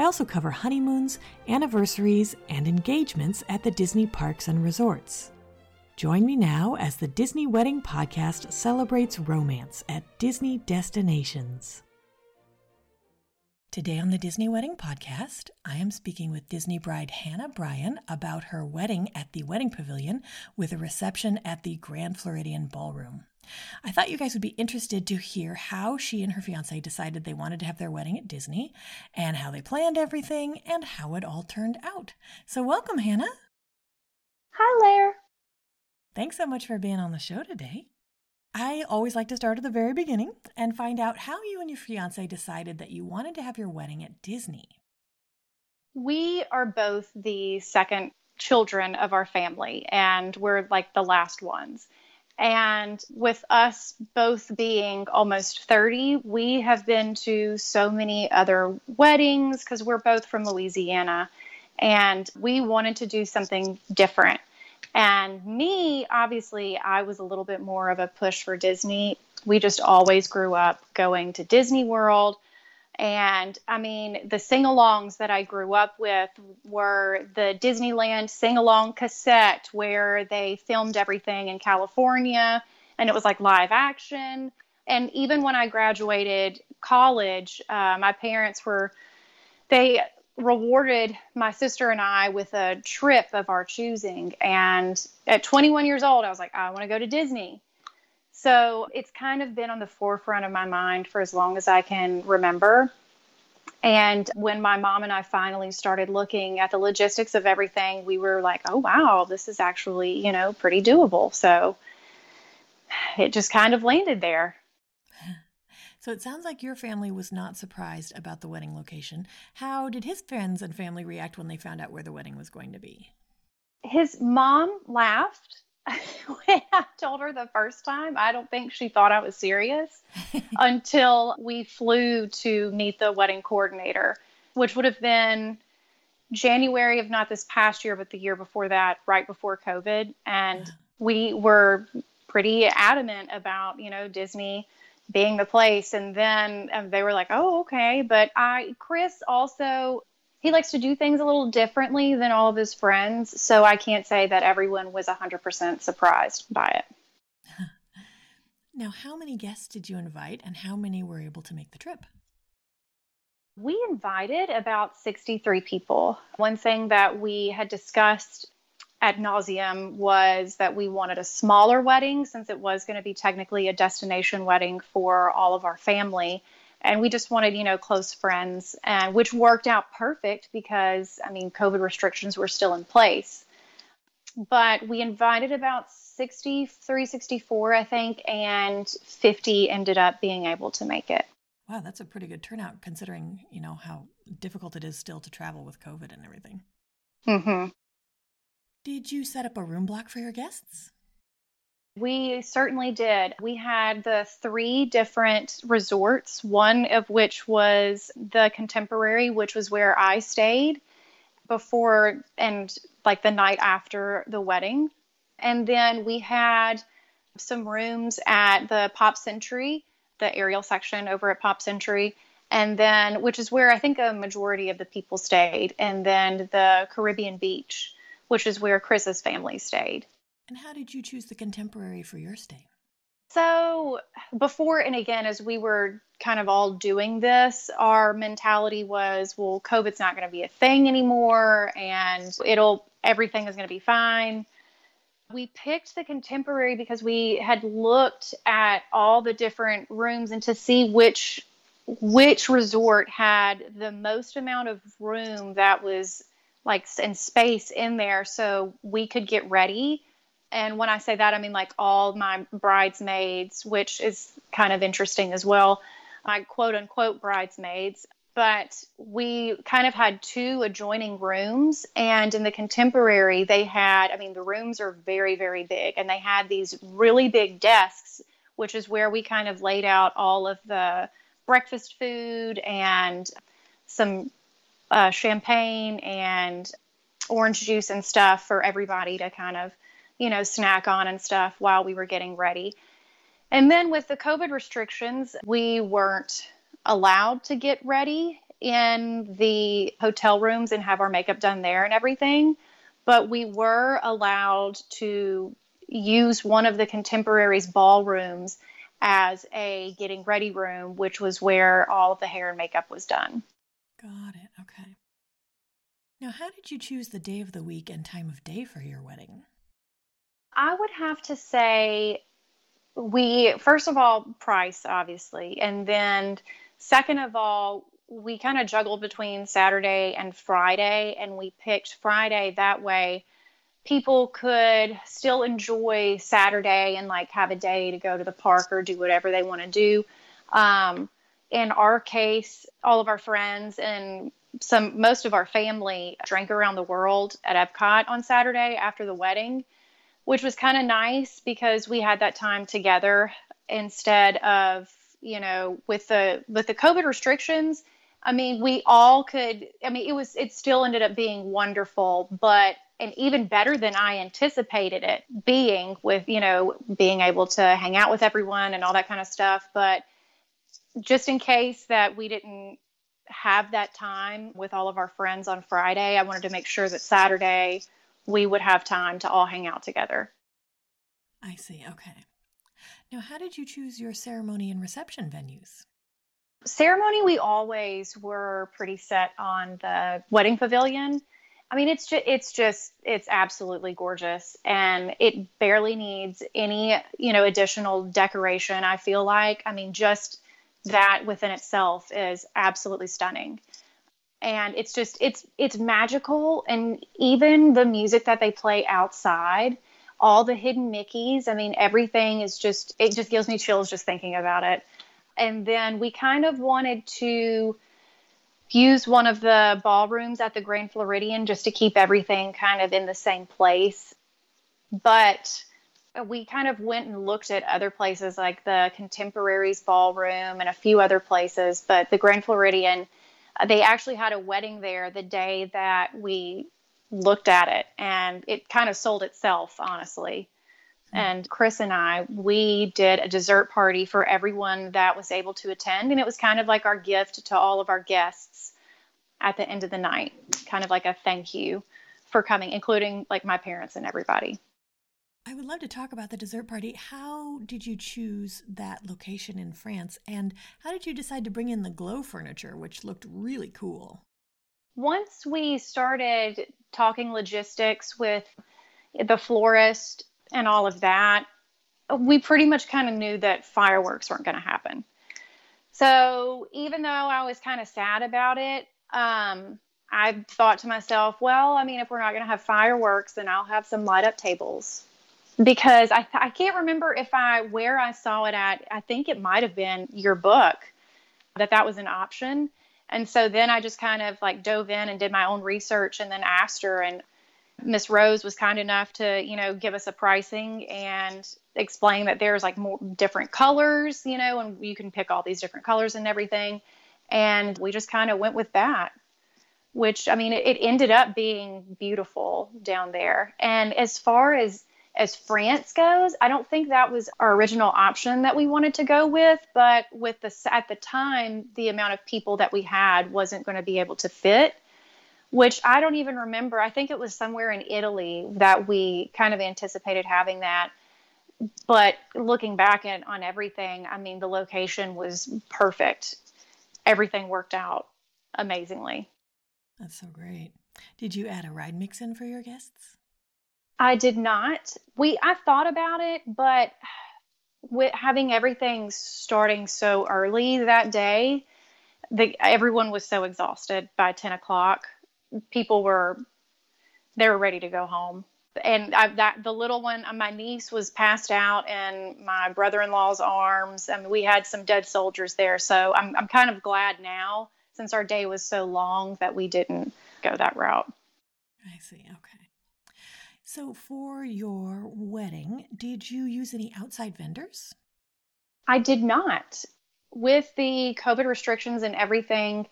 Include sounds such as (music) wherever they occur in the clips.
I also cover honeymoons, anniversaries, and engagements at the Disney parks and resorts. Join me now as the Disney Wedding Podcast celebrates romance at Disney destinations. Today on the Disney Wedding Podcast, I am speaking with Disney bride Hannah Bryan about her wedding at the Wedding Pavilion with a reception at the Grand Floridian Ballroom. I thought you guys would be interested to hear how she and her fiance decided they wanted to have their wedding at Disney and how they planned everything and how it all turned out. So, welcome, Hannah. Hi, Lair. Thanks so much for being on the show today. I always like to start at the very beginning and find out how you and your fiance decided that you wanted to have your wedding at Disney. We are both the second children of our family, and we're like the last ones. And with us both being almost 30, we have been to so many other weddings because we're both from Louisiana. And we wanted to do something different. And me, obviously, I was a little bit more of a push for Disney. We just always grew up going to Disney World and I mean, the sing alongs that I grew up with were the Disneyland sing along cassette where they filmed everything in California and it was like live action. And even when I graduated college, uh, my parents were, they rewarded my sister and I with a trip of our choosing. And at 21 years old, I was like, I want to go to Disney. So it's kind of been on the forefront of my mind for as long as I can remember. And when my mom and I finally started looking at the logistics of everything, we were like, oh, wow, this is actually, you know, pretty doable. So it just kind of landed there. So it sounds like your family was not surprised about the wedding location. How did his friends and family react when they found out where the wedding was going to be? His mom laughed (laughs) when I told her the first time, I don't think she thought I was serious (laughs) until we flew to meet the wedding coordinator, which would have been January of not this past year, but the year before that, right before COVID. And we were pretty adamant about, you know, Disney being the place. And then um, they were like, oh, okay. But I, Chris also he likes to do things a little differently than all of his friends. So I can't say that everyone was 100% surprised by it. (laughs) Now, how many guests did you invite and how many were able to make the trip? We invited about 63 people. One thing that we had discussed ad nauseum was that we wanted a smaller wedding since it was going to be technically a destination wedding for all of our family and we just wanted you know close friends and which worked out perfect because i mean covid restrictions were still in place. But we invited about 63 64 i think and 50 ended up being able to make it. Wow that's a pretty good turnout considering you know how difficult it is still to travel with covid and everything. Mm-hmm. did you set up a room block for your guests we certainly did. We had the three different resorts, one of which was the Contemporary, which was where I stayed before and like the night after the wedding. And then we had some rooms at the Pop Century, the aerial section over at Pop Century, and then which is where I think a majority of the people stayed, and then the Caribbean Beach, which is where Chris's family stayed. And how did you choose the contemporary for your stay? So, before and again, as we were kind of all doing this, our mentality was, well, COVID's not going to be a thing anymore and it'll, everything is going to be fine. We picked the contemporary because we had looked at all the different rooms and to see which which resort had the most amount of room that was like and space in there so we could get ready and when I say that, I mean like all my bridesmaids, which is kind of interesting as well. My quote unquote bridesmaids but we kind of had two adjoining rooms and in the contemporary they had i mean the rooms are very very big and they had these really big desks which is where we kind of laid out all of the breakfast food and some uh, champagne and orange juice and stuff for everybody to kind of you know snack on and stuff while we were getting ready and then with the covid restrictions we weren't allowed to get ready in the hotel rooms and have our makeup done there and everything, but we were allowed to use one of the contemporaries ballrooms as a getting ready room, which was where all of the hair and makeup was done. Got it. Okay. Now, how did you choose the day of the week and time of day for your wedding? I would have to say we, first of all, price, obviously, and then Second of all, we kind of juggled between Saturday and Friday, and we picked Friday that way people could still enjoy Saturday and like have a day to go to the park or do whatever they want to do. Um, in our case, all of our friends and some most of our family drank around the world at Epcot on Saturday after the wedding, which was kind of nice because we had that time together instead of you know, with the with the COVID restrictions, I mean, we all could. I mean, it was it still ended up being wonderful, but and even better than I anticipated it being with you know being able to hang out with everyone and all that kind of stuff. But just in case that we didn't have that time with all of our friends on Friday, I wanted to make sure that Saturday we would have time to all hang out together. I see. Okay. Now, how did you choose your ceremony and reception venues? Ceremony, we always were pretty set on the wedding pavilion. I mean, it's just, it's just, it's absolutely gorgeous, and it barely needs any, you know, additional decoration. I feel like, I mean, just that within itself is absolutely stunning, and it's just, it's, it's magical, and even the music that they play outside all the hidden Mickeys. I mean, everything is just, it just gives me chills just thinking about it. And then we kind of wanted to use one of the ballrooms at the Grand Floridian just to keep everything kind of in the same place. But we kind of went and looked at other places like the Contemporaries Ballroom and a few other places, but the Grand Floridian, they actually had a wedding there the day that we looked at it and it kind of sold itself, honestly. Mm-hmm. And Chris and I, we did a dessert party for everyone that was able to attend. And it was kind of like our gift to all of our guests at the end of the night, kind of like a thank you for coming, including like my parents and everybody. I would love to talk about the dessert party. How did you choose that location in France? And how did you decide to bring in the glow furniture, which looked really cool? once we started talking logistics with the florist and all of that, we pretty much kind of knew that fireworks weren't going to happen. So even though I was kind of sad about it, um, I thought to myself, well, I mean, if we're not going to have fireworks, then I'll have some light up tables. Because I, I can't remember if I where I saw it at. I think it might have been your book that that was an option. And so then I just kind of like dove in and did my own research and then asked her and Miss Rose was kind enough to, you know, give us a pricing and explain that there's like more different colors, you know, and you can pick all these different colors and everything. And we just kind of went with that, which I mean, it, it ended up being beautiful down there. And as far as as France goes, I don't think that was our original option that we wanted to go with, but with the at the time the amount of people that we had wasn't going to be able to fit, which I don't even remember. I think it was somewhere in Italy that we kind of anticipated having that. But looking back at, on everything, I mean the location was perfect. Everything worked out amazingly. That's so great. Did you add a ride mix in for your guests? I did not. We I thought about it, but with having everything starting so early that day, the everyone was so exhausted by ten o'clock. People were they were ready to go home. And I, that the little one, uh, my niece was passed out in my brother-in-law's arms. Mean, we had some dead soldiers there, so I'm I'm kind of glad now since our day was so long that we didn't go that route. I see. Okay. So, for your wedding, did you use any outside vendors? I did not. With the COVID restrictions and everything,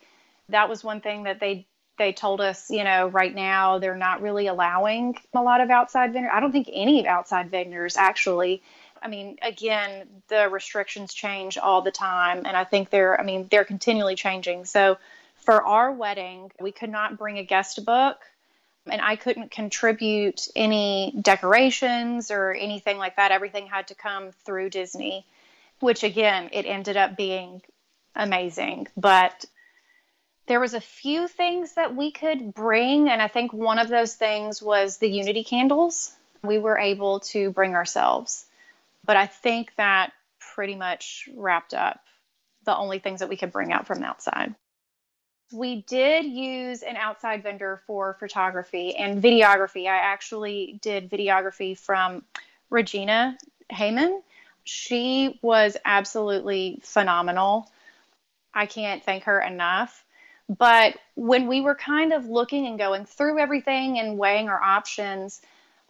that was one thing that they they told us, you know, right now they're not really allowing a lot of outside vendors. I don't think any outside vendors actually. I mean, again, the restrictions change all the time, and I think they're, I mean, they're continually changing. So, for our wedding, we could not bring a guest book, and I couldn't contribute any decorations or anything like that. Everything had to come through Disney, which again, it ended up being amazing. But there was a few things that we could bring and i think one of those things was the unity candles we were able to bring ourselves but i think that pretty much wrapped up the only things that we could bring out from outside we did use an outside vendor for photography and videography. I actually did videography from regina heyman. She was absolutely phenomenal. I can't thank her enough. But when we were kind of looking and going through everything and weighing our options,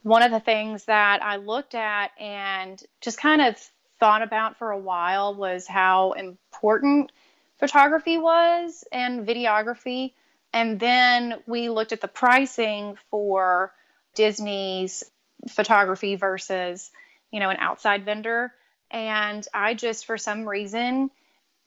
one of the things that I looked at and just kind of thought about for a while was how important photography was and videography. And then we looked at the pricing for Disney's photography versus, you know, an outside vendor. And I just, for some reason,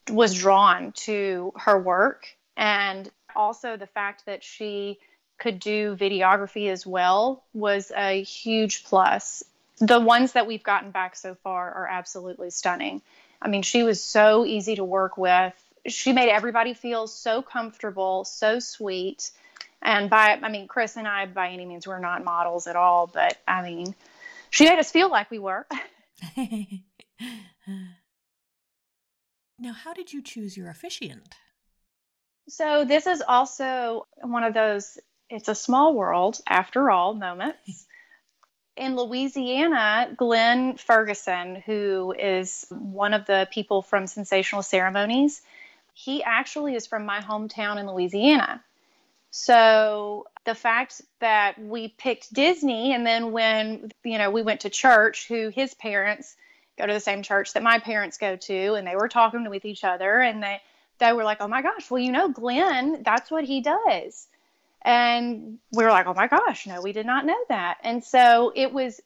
was drawn to her work and also the fact that she could do videography as well was a huge plus. The ones that we've gotten back so far are absolutely stunning. I mean, she was so easy to work with. She made everybody feel so comfortable, so sweet. And by, I mean, Chris and I, by any means, we're not models at all, but I mean, she made us feel like we were. (laughs) (laughs) now, how did you choose your officiant? So this is also one of those it's a small world after all moments. (laughs) In Louisiana, Glenn Ferguson, who is one of the people from Sensational Ceremonies, he actually is from my hometown in Louisiana. So the fact that we picked Disney and then when you know we went to church who his parents go to the same church that my parents go to and they were talking with each other and they they were like, oh my gosh, well, you know, Glenn, that's what he does. And we were like, oh my gosh, no, we did not know that. And so it was,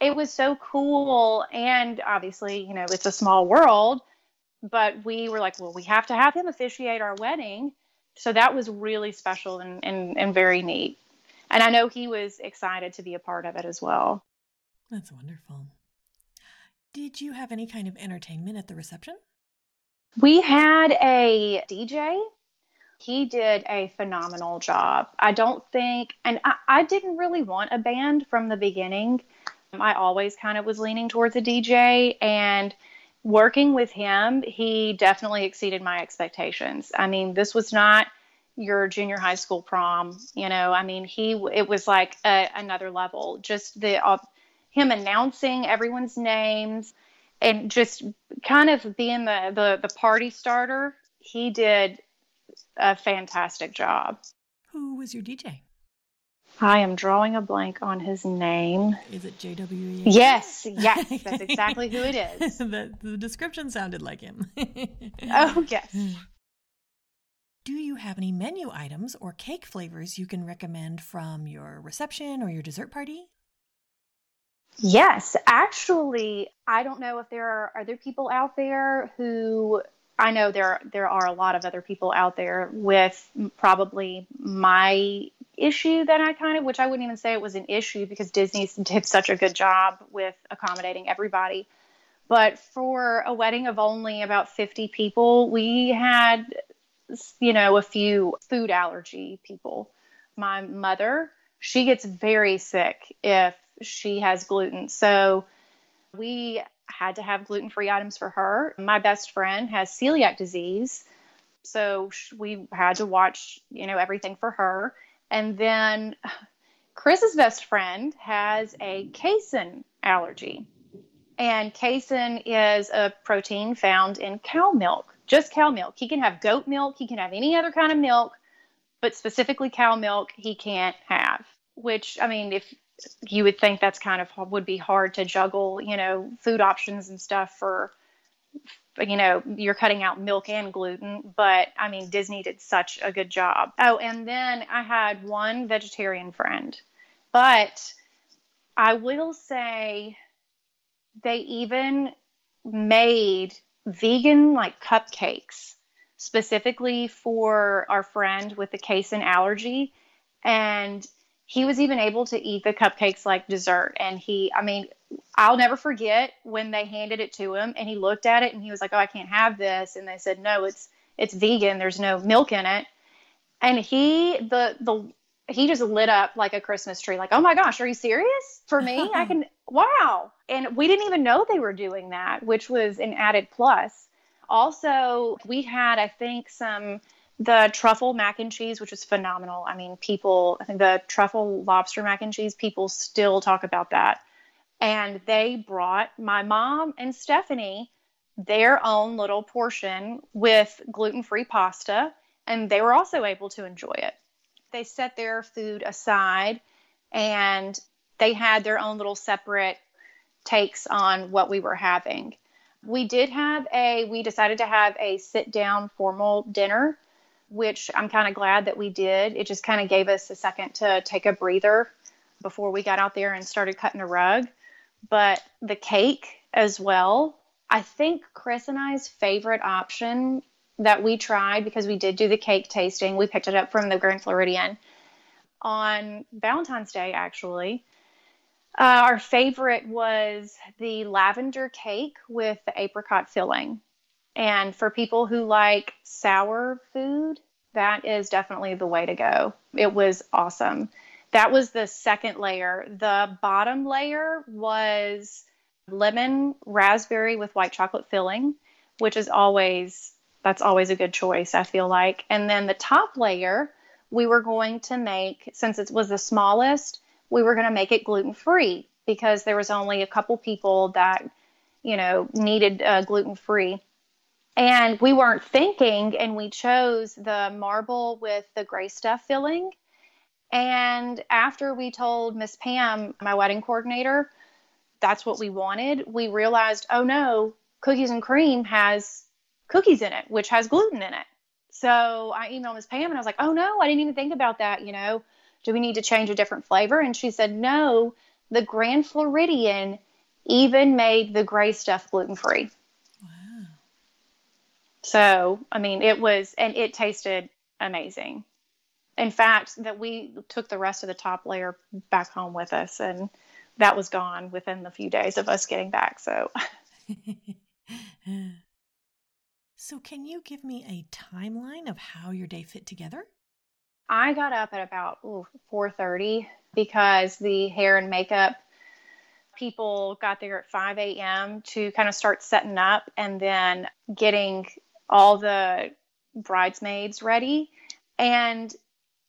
it was so cool. And obviously, you know, it's a small world, but we were like, well, we have to have him officiate our wedding. So that was really special and, and, and very neat. And I know he was excited to be a part of it as well. That's wonderful. Did you have any kind of entertainment at the reception? We had a DJ. He did a phenomenal job. I don't think, and I, I didn't really want a band from the beginning. I always kind of was leaning towards a DJ, and working with him, he definitely exceeded my expectations. I mean, this was not your junior high school prom, you know. I mean, he it was like a, another level. Just the uh, him announcing everyone's names and just kind of being the, the, the party starter, he did a fantastic job. Who was your DJ? I am drawing a blank on his name. Is it JWE? Yes, (laughs) yes, that's exactly who it is. (laughs) the, the description sounded like him. (laughs) oh, yes. Do you have any menu items or cake flavors you can recommend from your reception or your dessert party? Yes, actually, I don't know if there are other people out there who I know there there are a lot of other people out there with probably my issue that I kind of, which I wouldn't even say it was an issue because Disney (laughs) did such a good job with accommodating everybody. But for a wedding of only about 50 people, we had, you know, a few food allergy people. My mother, she gets very sick if she has gluten. So we had to have gluten free items for her. My best friend has celiac disease. So we had to watch, you know, everything for her. And then Chris's best friend has a casein allergy. And casein is a protein found in cow milk. just cow milk. He can have goat milk, he can have any other kind of milk, but specifically cow milk he can't have. Which I mean, if you would think that's kind of would be hard to juggle, you know, food options and stuff for you know, you're cutting out milk and gluten, but I mean, Disney did such a good job. Oh, and then I had one vegetarian friend, but I will say they even made vegan like cupcakes specifically for our friend with the casein allergy. And he was even able to eat the cupcakes like dessert. And he, I mean, I'll never forget when they handed it to him and he looked at it and he was like, Oh, I can't have this. And they said, No, it's, it's vegan. There's no milk in it. And he, the, the, he just lit up like a Christmas tree. Like, oh my gosh, are you serious? For me, I can, (laughs) wow. And we didn't even know they were doing that, which was an added plus. Also, we had, I think, some the truffle mac and cheese, which was phenomenal. I mean, people, I think the truffle lobster mac and cheese, people still talk about that. And they brought my mom and Stephanie their own little portion with gluten free pasta, and they were also able to enjoy it. They set their food aside and they had their own little separate takes on what we were having. We did have a, we decided to have a sit down formal dinner, which I'm kind of glad that we did. It just kind of gave us a second to take a breather before we got out there and started cutting a rug. But the cake as well, I think Chris and I's favorite option that we tried because we did do the cake tasting, we picked it up from the Grand Floridian on Valentine's Day, actually. Uh, our favorite was the lavender cake with the apricot filling. And for people who like sour food, that is definitely the way to go. It was awesome. That was the second layer. The bottom layer was lemon raspberry with white chocolate filling, which is always that's always a good choice, I feel like. And then the top layer, we were going to make since it was the smallest, we were going to make it gluten free because there was only a couple people that you know needed uh, gluten free and we weren't thinking and we chose the marble with the gray stuff filling and after we told miss pam my wedding coordinator that's what we wanted we realized oh no cookies and cream has cookies in it which has gluten in it so i emailed miss pam and i was like oh no i didn't even think about that you know do we need to change a different flavor? And she said, No, the Grand Floridian even made the gray stuff gluten free. So, I mean, it was, and it tasted amazing. In fact, that we took the rest of the top layer back home with us, and that was gone within the few days of us getting back. So, (laughs) so can you give me a timeline of how your day fit together? I got up at about 4:30 because the hair and makeup people got there at 5 a.m. to kind of start setting up and then getting all the bridesmaids ready. And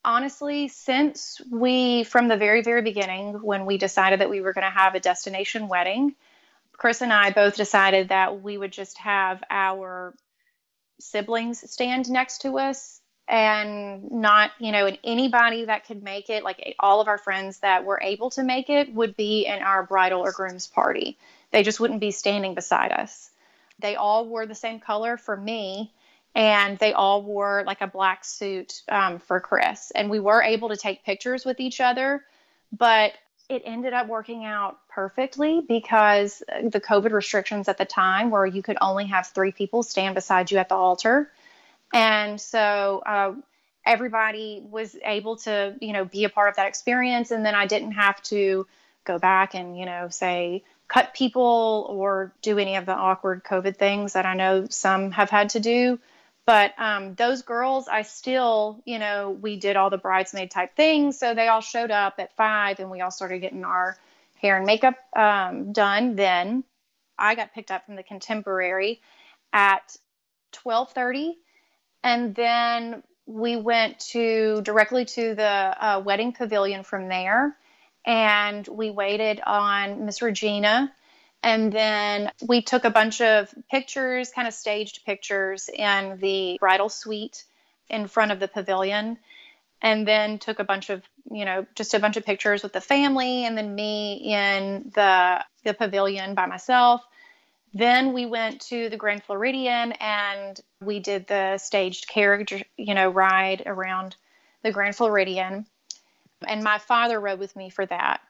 honestly, since we, from the very, very beginning, when we decided that we were going to have a destination wedding, Chris and I both decided that we would just have our siblings stand next to us and not, you know, and anybody that could make it, like all of our friends that were able to make it, would be in our bridal or groom's party. They just wouldn't be standing beside us. They all wore the same color for me, and they all wore like a black suit um, for Chris. And we were able to take pictures with each other, but it ended up working out perfectly because the COVID restrictions at the time, where you could only have three people stand beside you at the altar and so uh, everybody was able to, you know, be a part of that experience. And then I didn't have to go back and, you know, say, cut people or do any of the awkward COVID things that I know some have had to do. But um, those girls, I still, you know, we did all the bridesmaid type things. So they all showed up at five and we all started getting our hair and makeup um, done. Then I got picked up from the contemporary at 1230 and then we went to directly to the uh, wedding pavilion from there and we waited on miss regina And then we took a bunch of pictures, kind of staged pictures in the bridal suite in front of the pavilion. And then took a bunch of, you know, just a bunch of pictures with the family and then me in the the pavilion by myself. Then we went to the Grand Floridian and we did the staged carriage, you know, ride around the Grand Floridian. And my father rode with me for that.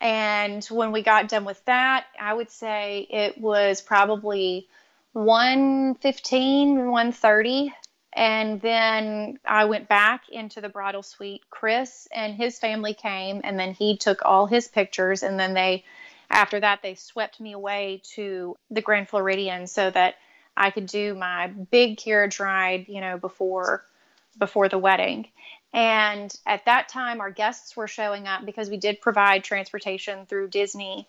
And when we got done with that, I would say it was probably 115, 130. And then I went back into the bridal suite. Chris and his family came, and then he took all his pictures. And then they, after that, they swept me away to the Grand Floridian so that I could do my big carriage ride, you know, before before the wedding. And at that time, our guests were showing up because we did provide transportation through Disney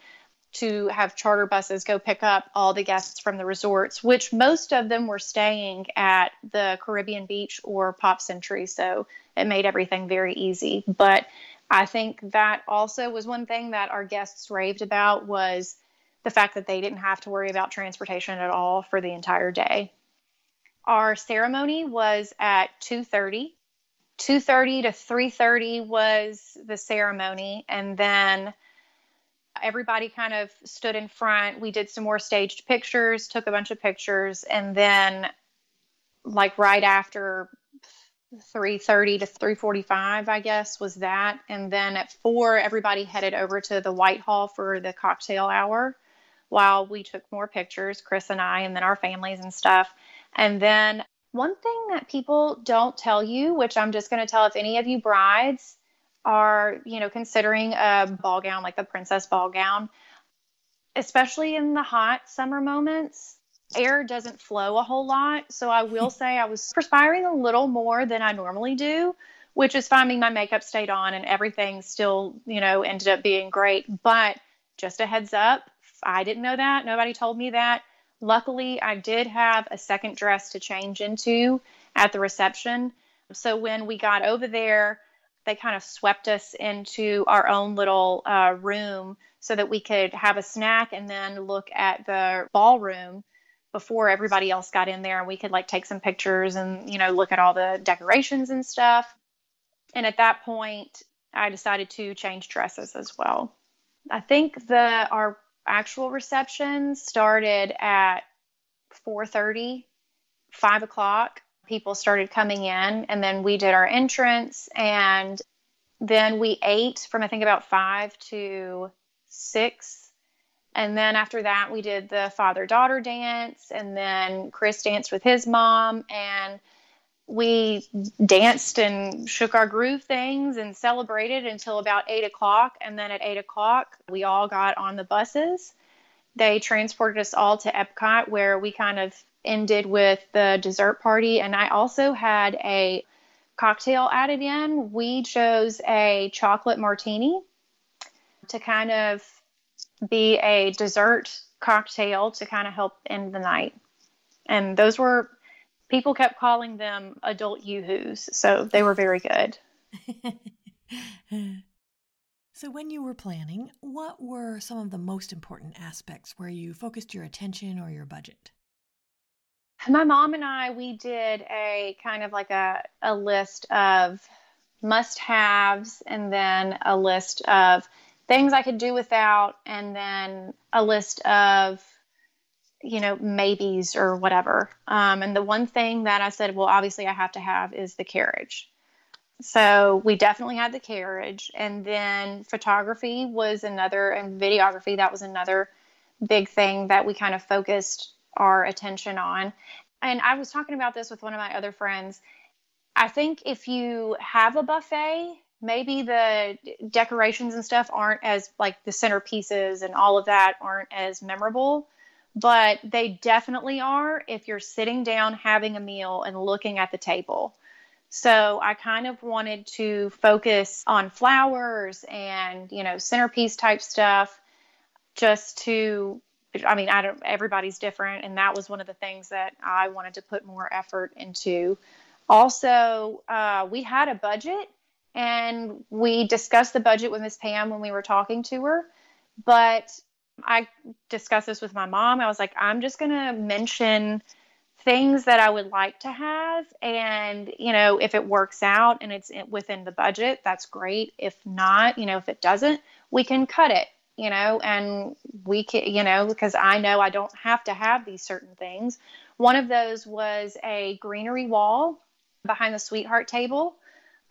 to have charter buses go pick up all the guests from the resorts, which most of them were staying at the Caribbean Beach or Pop Century. So it made everything very easy. But I think that also was one thing that our guests raved about was the fact that they didn't have to worry about transportation at all for the entire day. Our ceremony was at 2:30 2:30 to 3:30 was the ceremony. And then everybody kind of stood in front. We did some more staged pictures, took a bunch of pictures. And then like right after 3:30 to 3:45 I guess was that. And then at 4 everybody headed over to the Whitehall for the cocktail hour while we took more pictures Chris and I and then our families and stuff. And then one thing that people don't tell you, which I'm just going to tell if any of you brides are, you know, considering a ball gown like the princess ball gown, especially in the hot summer moments, air doesn't flow a whole lot. So I will (laughs) say I was perspiring a little more than I normally do, which is finding my makeup stayed on and everything still, you know, ended up being great. But just a heads up, I didn't know that. Nobody told me that. Luckily, I did have a second dress to change into at the reception. So when we got over there, they kind of swept us into our own little uh, room so that we could have a snack and then look at the ballroom before everybody else got in there. And we could like take some pictures and you know look at all the decorations and stuff. And at that point i decided to change dresses as well. I think the our actual reception started at 4.30 5 o'clock. People started coming in and then we did our entrance and then we ate from i think about 5 to 6 and then after that we did the father daughter dance and then chris danced with his mom and we danced and shook our groove things and celebrated until about eight o'clock. And then at eight o'clock, we all got on the buses. They transported us all to Epcot, where we kind of ended with the dessert party. And I also had a cocktail added in. We chose a chocolate martini to kind of be a dessert cocktail to kind of help end the night. And those were people kept calling them adult yoo-hoos, so they were very good. (laughs) so, when you were planning, what were some of the most important aspects where you focused your attention or your budget? My mom and I, we did a kind of like a, a list of must haves and then a list of things I could do without, and then a list of you know, maybes or whatever. Um, and the one thing that I said, well, obviously I have to have is the carriage. So we definitely had the carriage. And then photography was another, and videography, that was another big thing that we kind of focused our attention on. And I was talking about this with one of my other friends. I think if you have a buffet, maybe the decorations and stuff aren't as like the centerpieces and all of that aren't as memorable but they definitely are if you're sitting down having a meal and looking at the table. So I kind of wanted to focus on flowers and, you know, centerpiece type stuff just to I mean, I don't everybody's different and that was one of the things that I wanted to put more effort into. Also, uh, we had a budget and we discussed the budget with Miss Pam when we were talking to her, but I discussed this with my mom. I was like, I'm just going to mention things that I would like to have. And, you know, if it works out and it's within the budget, that's great. If not, you know, if it doesn't, we can cut it, you know, and we can, you know, because I know I don't have to have these certain things. One of those was a greenery wall behind the sweetheart table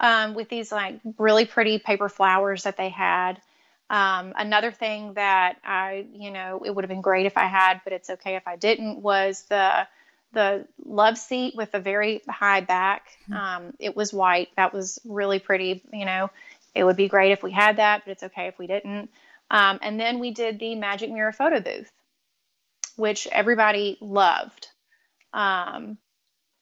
um, with these like really pretty paper flowers that they had. Um, another thing that I, you know, it would have been great if I had, but it's okay if I didn't, was the the love seat with a very high back. Hmm. Um, it was white. That was really pretty. You know, it would be great if we had that, but it's okay if we didn't. Um, and then we did the magic mirror photo booth, which everybody loved. Um,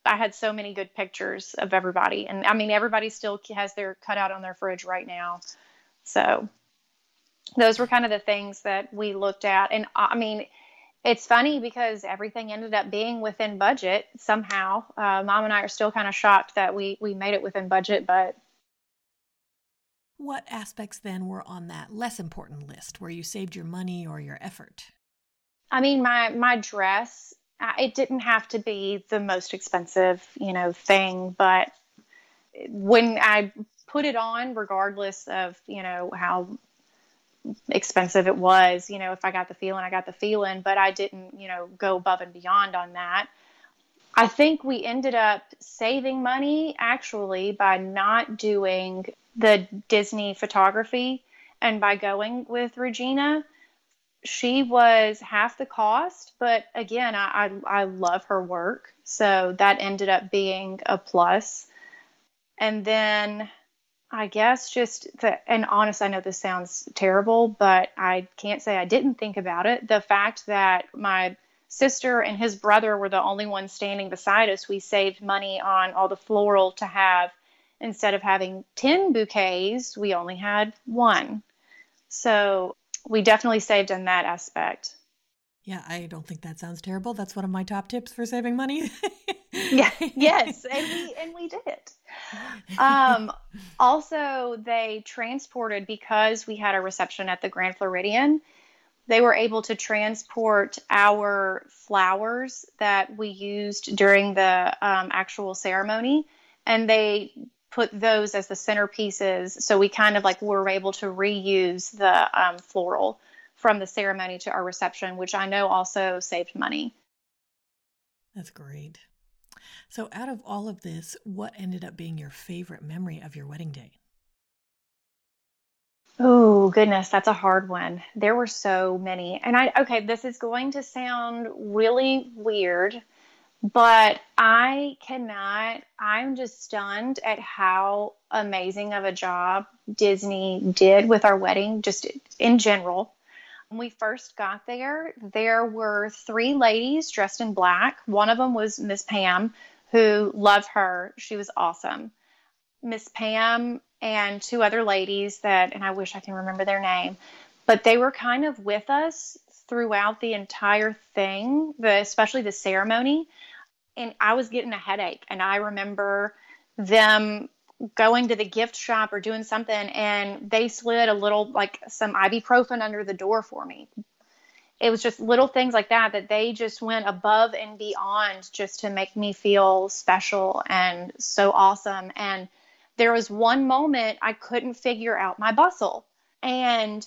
I had so many good pictures of everybody, and I mean, everybody still has their cutout on their fridge right now. So those were kind of the things that we looked at, and I mean it's funny because everything ended up being within budget somehow. Uh, Mom and I are still kind of shocked that we we made it within budget, but. What aspects then were on that less important list where you saved your money or your effort? I mean, my my dress. It didn't have to be the most expensive, you know, thing, but when I put it on, regardless of you know how expensive it was. You know, if I got the feeling, I got the feeling, but I didn't, you know, go above and beyond on that. I think we ended up saving money actually by not doing the Disney photography and by going with Regina. She was half the cost, but again, I, I, I love her work. So that ended up being a plus. And then I guess just the, and honest, I know this sounds terrible, but I can't say I didn't think about it. The fact that my sister and his brother were the only ones standing beside us, we saved money on all the floral to have. Instead of having 10 bouquets, we only had one. So we definitely saved in that aspect. Yeah, I don't think that sounds terrible. That's one of my top tips for saving money. (laughs) yeah, (laughs) yes, and we (laughs) and we did it. Um, also, they transported because we had a reception at the Grand Floridian. They were able to transport our flowers that we used during the um, actual ceremony, and they put those as the centerpieces. So we kind of like were able to reuse the um, floral from the ceremony to our reception, which I know also saved money. That's great. So, out of all of this, what ended up being your favorite memory of your wedding day? Oh, goodness, that's a hard one. There were so many. And I, okay, this is going to sound really weird, but I cannot, I'm just stunned at how amazing of a job Disney did with our wedding, just in general. When we first got there, there were three ladies dressed in black. One of them was Miss Pam, who love her. She was awesome. Miss Pam and two other ladies that, and I wish I can remember their name, but they were kind of with us throughout the entire thing, the, especially the ceremony. And I was getting a headache. And I remember them going to the gift shop or doing something, and they slid a little, like some ibuprofen under the door for me it was just little things like that that they just went above and beyond just to make me feel special and so awesome. And there was one moment I couldn't figure out my bustle. And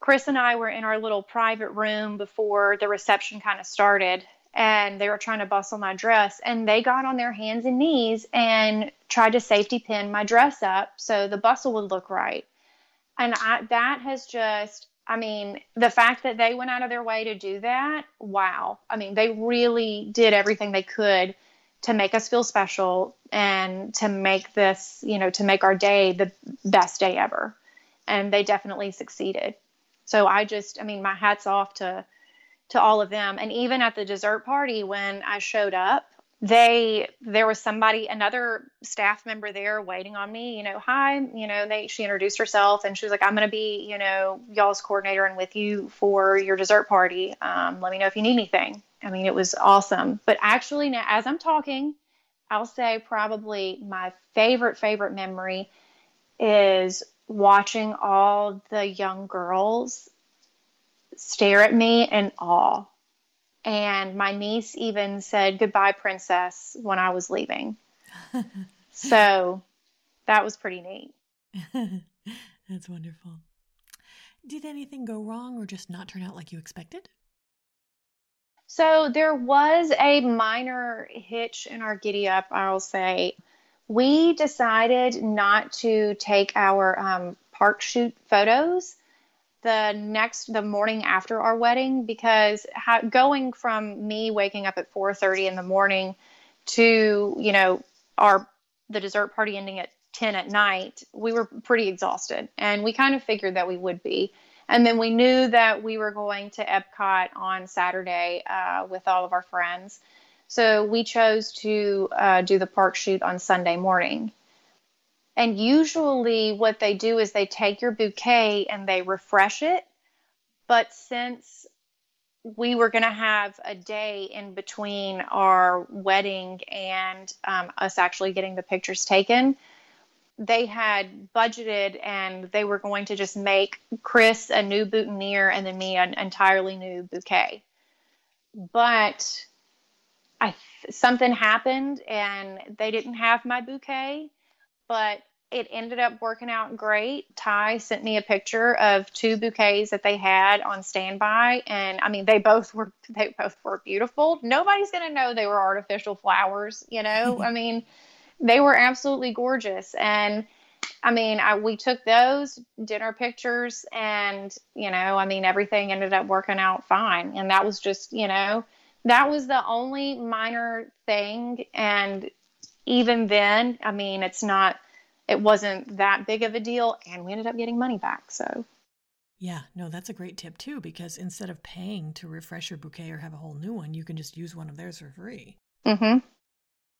Chris and I were in our little private room before the reception kind of started, and they were trying to bustle my dress. And they got on their hands and knees and tried to safety pin my dress up so the bustle would look right. And I, that has just I mean, the fact that they went out of their way to do that, wow. I mean, they really did everything they could to make us feel special and to make this, you know, to make our day the best day ever. And they definitely succeeded. So I just, I mean, my hat's off to to all of them. And even at the dessert party when I showed up, they there was somebody another staff member there waiting on me you know hi you know they she introduced herself and she was like i'm going to be you know y'all's coordinator and with you for your dessert party. Um, let me know if you need anything. I mean it was awesome. But actually now as i'm talking i'll say probably my favorite favorite memory is watching all the young girls stare at me in awe. And my niece even said, Goodbye, princess, when I was leaving. (laughs) so that was pretty neat. (laughs) That's wonderful. Did anything go wrong or just not turn out like you expected? So there was a minor hitch in our giddy up, I'll say. We decided not to take our um, park shoot photos the next the morning after our wedding because going from me waking up at 4:30 in the morning to you know our the dessert party ending at 10 at night we were pretty exhausted and we kind of figured that we would be and then we knew that we were going to Epcot on Saturday uh, with all of our friends. So we chose to uh, do the park shoot on Sunday morning. And usually, what they do is they take your bouquet and they refresh it. But since we were going to have a day in between our wedding and um, us actually getting the pictures taken, they had budgeted and they were going to just make Chris a new boutonniere and then me an entirely new bouquet. But I something happened and they didn't have my bouquet, but it ended up working out great. Ty sent me a picture of two bouquets that they had on standby and I mean they both were they both were beautiful. Nobody's going to know they were artificial flowers, you know? (laughs) I mean, they were absolutely gorgeous. And I mean, I, we took those dinner pictures, and you know, I mean, everything ended up working out fine. And that was just, you know, that was the only minor thing. And even then, I mean, it's not, it wasn't that big of a deal, and we ended up getting money back. So. Yeah, no, that's a great tip too, because instead of paying to refresh your bouquet or have a whole new one, you can just use one of theirs for free. Mm-hmm.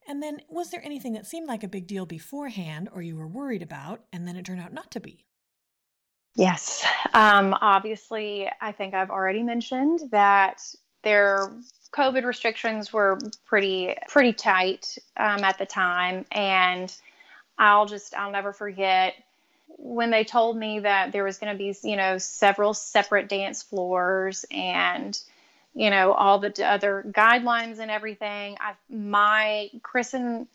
And then, was there anything that seemed like a big deal beforehand or you were worried about, and then it turned out not to be? Yes. Um, obviously, I think I've already mentioned that their COVID restrictions were pretty pretty tight um, at the time, and I'll just I'll never forget when they told me that there was going to be you know several separate dance floors and you know all the other guidelines and everything. I my chris and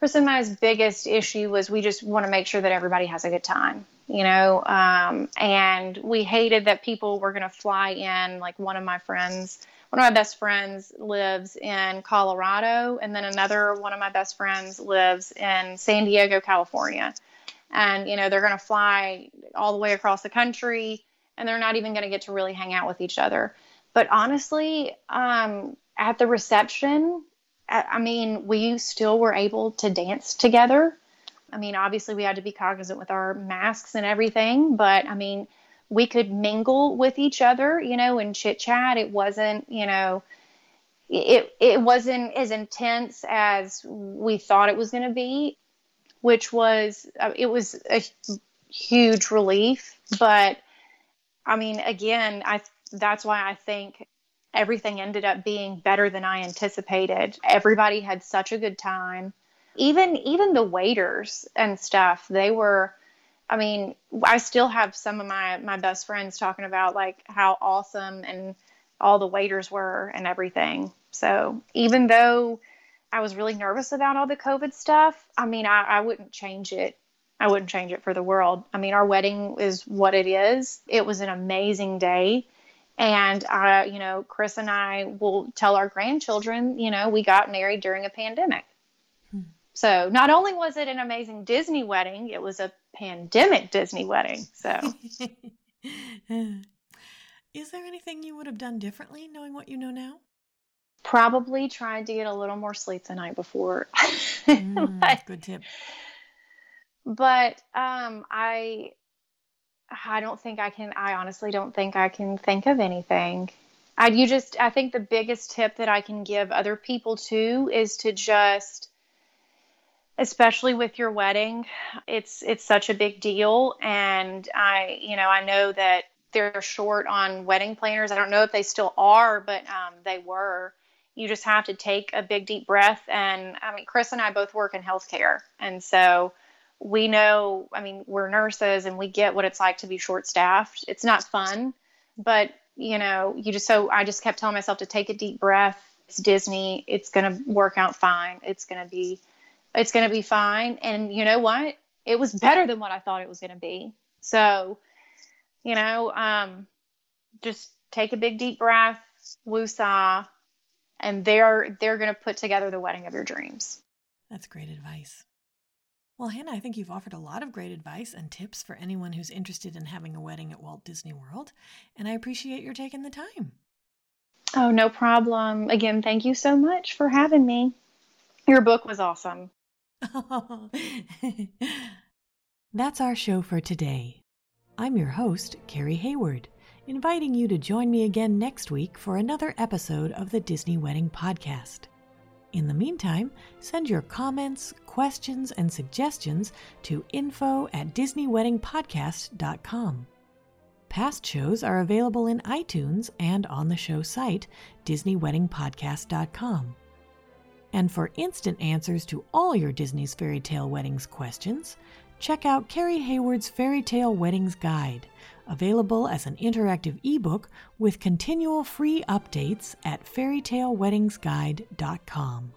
chris and my biggest issue was we just want to make sure that everybody has a good time you know? Um, and we hated that people were going to fly in like one of my friends one of my best friends lives in colorado and then another one of my best friends lives in san diego california and you know they're going to fly all the way across the country and they're not even going to get to really hang out with each other but honestly, um, at the reception, I mean, we still were able to dance together. I mean, obviously, we had to be cognizant with our masks and everything, but I mean, we could mingle with each other, you know, and chit chat. It wasn't, you know, it it wasn't as intense as we thought it was going to be, which was uh, it was a huge relief. But I mean, again, I that's why I think everything ended up being better than I anticipated. Everybody had such a good time. Even even the waiters and stuff, they were I mean, I still have some of my my best friends talking about like how awesome and all the waiters were and everything. So, even though I was really nervous about all the COVID stuff, I mean, I, I wouldn't change it. I wouldn't change it for the world. I mean, our wedding is what it is. It was an amazing day. And, uh, you know, Chris and I will tell our grandchildren, you know, we got married during a pandemic. So not only was it an amazing Disney wedding, it was a pandemic Disney wedding. So. (laughs) Is there anything you would have done differently knowing what you know now? Probably tried to get a little more sleep the night before. (laughs) mm, but, good tip. But um, I I don't think I can, I honestly don't think I can think of anything. I, you just, I think the biggest tip that I can give other people too is to just, especially with your wedding, it's, it's such a big deal. And I, you know, I know that they're short on wedding planners. I don't know if they still are, but um, they were. You just have to take a big deep breath. And I mean, Chris and I both work in healthcare. And so, we know, I mean, we're nurses and we get what it's like to be short staffed. It's not fun, but you know, you just so I just kept telling myself to take a deep breath. It's Disney. It's going to work out fine. It's going to be it's going to be fine. And you know what? It was better than what I thought it was going to be. So, you know, um, just take a big deep breath, woosah, and they're they're going to put together the wedding of your dreams. That's great advice. Well, Hannah, I think you've offered a lot of great advice and tips for anyone who's interested in having a wedding at Walt Disney World, and I appreciate your taking the time. Oh, no problem. Again, thank you so much for having me. Your book was awesome. (laughs) That's our show for today. I'm your host, Carrie Hayward, inviting you to join me again next week for another episode of the Disney Wedding Podcast. In the meantime, send your comments, questions, and suggestions to info at DisneyWeddingPodcast.com. Past shows are available in iTunes and on the show site, DisneyWeddingPodcast.com. And for instant answers to all your Disney's Fairy Tale Weddings questions, check out Carrie Hayward's Fairy Tale Weddings Guide, available as an interactive ebook with continual free updates at fairytaleweddingsguide.com.